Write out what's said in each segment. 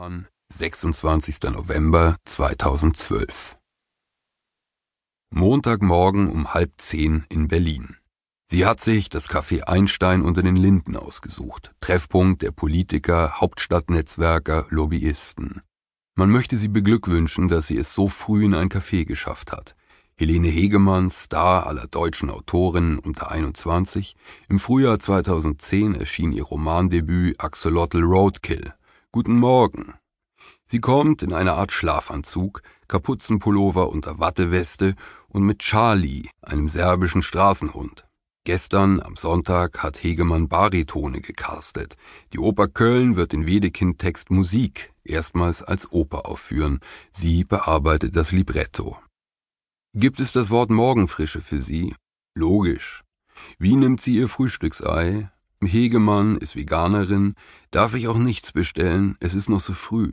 Hegemann, 26. November 2012 Montagmorgen um halb zehn in Berlin. Sie hat sich das Café Einstein unter den Linden ausgesucht, Treffpunkt der Politiker, Hauptstadtnetzwerker, Lobbyisten. Man möchte sie beglückwünschen, dass sie es so früh in ein Café geschafft hat. Helene Hegemann, Star aller deutschen Autorinnen unter 21, im Frühjahr 2010 erschien ihr Romandebüt Axolotl Roadkill. Guten Morgen. Sie kommt in einer Art Schlafanzug, Kapuzenpullover unter Watteweste und mit Charlie, einem serbischen Straßenhund. Gestern, am Sonntag, hat Hegemann Baritone gecastet. Die Oper Köln wird den Wedekind-Text Musik erstmals als Oper aufführen. Sie bearbeitet das Libretto. Gibt es das Wort Morgenfrische für Sie? Logisch. Wie nimmt sie ihr Frühstücksei? Hegemann ist Veganerin. Darf ich auch nichts bestellen? Es ist noch so früh.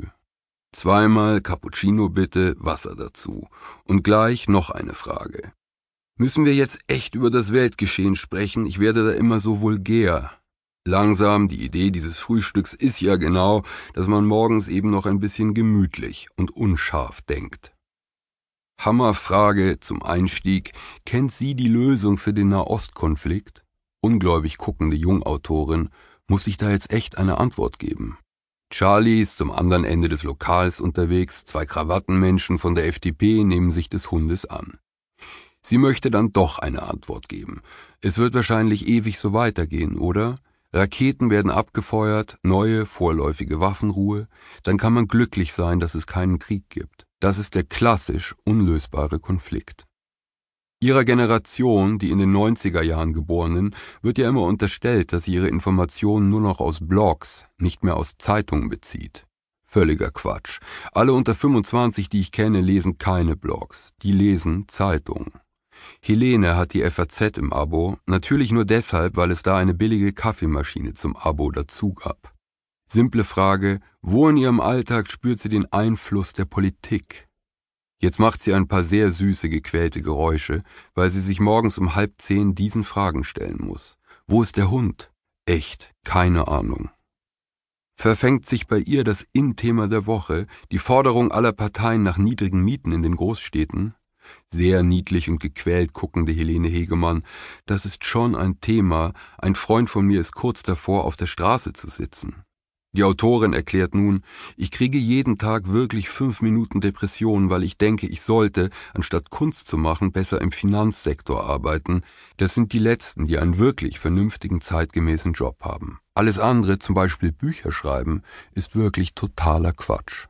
Zweimal Cappuccino bitte, Wasser dazu. Und gleich noch eine Frage. Müssen wir jetzt echt über das Weltgeschehen sprechen? Ich werde da immer so vulgär. Langsam, die Idee dieses Frühstücks ist ja genau, dass man morgens eben noch ein bisschen gemütlich und unscharf denkt. Hammerfrage zum Einstieg. Kennt sie die Lösung für den Nahostkonflikt? Ungläubig guckende Jungautorin, muss ich da jetzt echt eine Antwort geben. Charlie ist zum anderen Ende des Lokals unterwegs, zwei Krawattenmenschen von der FDP nehmen sich des Hundes an. Sie möchte dann doch eine Antwort geben. Es wird wahrscheinlich ewig so weitergehen, oder? Raketen werden abgefeuert, neue vorläufige Waffenruhe, dann kann man glücklich sein, dass es keinen Krieg gibt. Das ist der klassisch unlösbare Konflikt. Ihrer Generation, die in den 90er Jahren geborenen, wird ja immer unterstellt, dass sie ihre Informationen nur noch aus Blogs, nicht mehr aus Zeitungen bezieht. Völliger Quatsch. Alle unter 25, die ich kenne, lesen keine Blogs, die lesen Zeitungen. Helene hat die FAZ im Abo, natürlich nur deshalb, weil es da eine billige Kaffeemaschine zum Abo dazu gab. Simple Frage, wo in ihrem Alltag spürt sie den Einfluss der Politik? Jetzt macht sie ein paar sehr süße, gequälte Geräusche, weil sie sich morgens um halb zehn diesen Fragen stellen muss. Wo ist der Hund? Echt, keine Ahnung. Verfängt sich bei ihr das In-Thema der Woche, die Forderung aller Parteien nach niedrigen Mieten in den Großstädten? Sehr niedlich und gequält guckende Helene Hegemann, das ist schon ein Thema, ein Freund von mir ist kurz davor, auf der Straße zu sitzen. Die Autorin erklärt nun, ich kriege jeden Tag wirklich fünf Minuten Depression, weil ich denke, ich sollte, anstatt Kunst zu machen, besser im Finanzsektor arbeiten. Das sind die Letzten, die einen wirklich vernünftigen, zeitgemäßen Job haben. Alles andere, zum Beispiel Bücher schreiben, ist wirklich totaler Quatsch.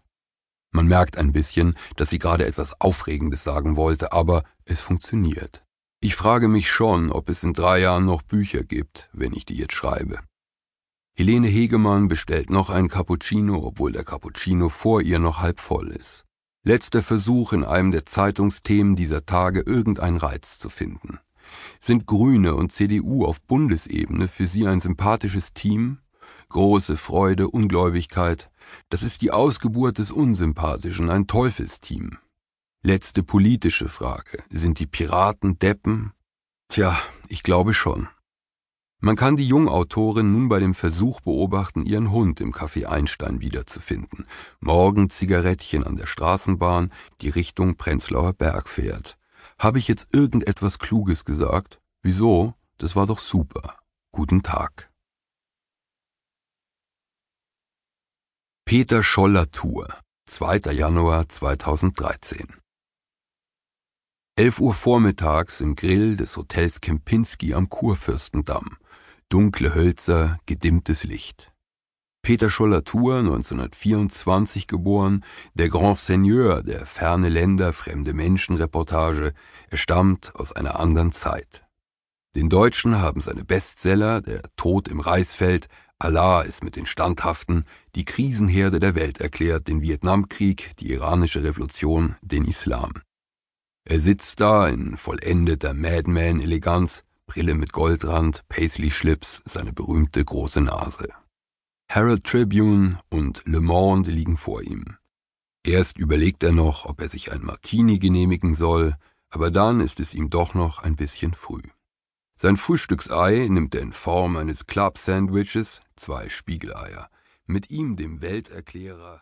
Man merkt ein bisschen, dass sie gerade etwas Aufregendes sagen wollte, aber es funktioniert. Ich frage mich schon, ob es in drei Jahren noch Bücher gibt, wenn ich die jetzt schreibe. Helene Hegemann bestellt noch ein Cappuccino, obwohl der Cappuccino vor ihr noch halb voll ist. Letzter Versuch, in einem der Zeitungsthemen dieser Tage irgendeinen Reiz zu finden. Sind Grüne und CDU auf Bundesebene für sie ein sympathisches Team? Große Freude, Ungläubigkeit. Das ist die Ausgeburt des Unsympathischen, ein Teufelsteam. Letzte politische Frage. Sind die Piraten Deppen? Tja, ich glaube schon. Man kann die Jungautorin nun bei dem Versuch beobachten, ihren Hund im Café Einstein wiederzufinden. Morgen Zigarettchen an der Straßenbahn, die Richtung Prenzlauer Berg fährt. Habe ich jetzt irgendetwas Kluges gesagt? Wieso? Das war doch super. Guten Tag. Peter Scholler Tour, 2. Januar 2013 11 Uhr vormittags im Grill des Hotels Kempinski am Kurfürstendamm. Dunkle Hölzer, gedimmtes Licht. Peter Scholler-Tour, 1924 geboren, der Grand Seigneur der ferne Länder, fremde Menschen-Reportage, er stammt aus einer anderen Zeit. Den Deutschen haben seine Bestseller, der Tod im Reisfeld, Allah ist mit den Standhaften, die Krisenherde der Welt erklärt, den Vietnamkrieg, die iranische Revolution, den Islam. Er sitzt da in vollendeter Madman-Eleganz, Brille mit Goldrand, Paisley-Schlips, seine berühmte große Nase. Herald Tribune und Le Monde liegen vor ihm. Erst überlegt er noch, ob er sich ein Martini genehmigen soll, aber dann ist es ihm doch noch ein bisschen früh. Sein Frühstücksei nimmt er in Form eines Club-Sandwiches, zwei Spiegeleier, mit ihm dem Welterklärer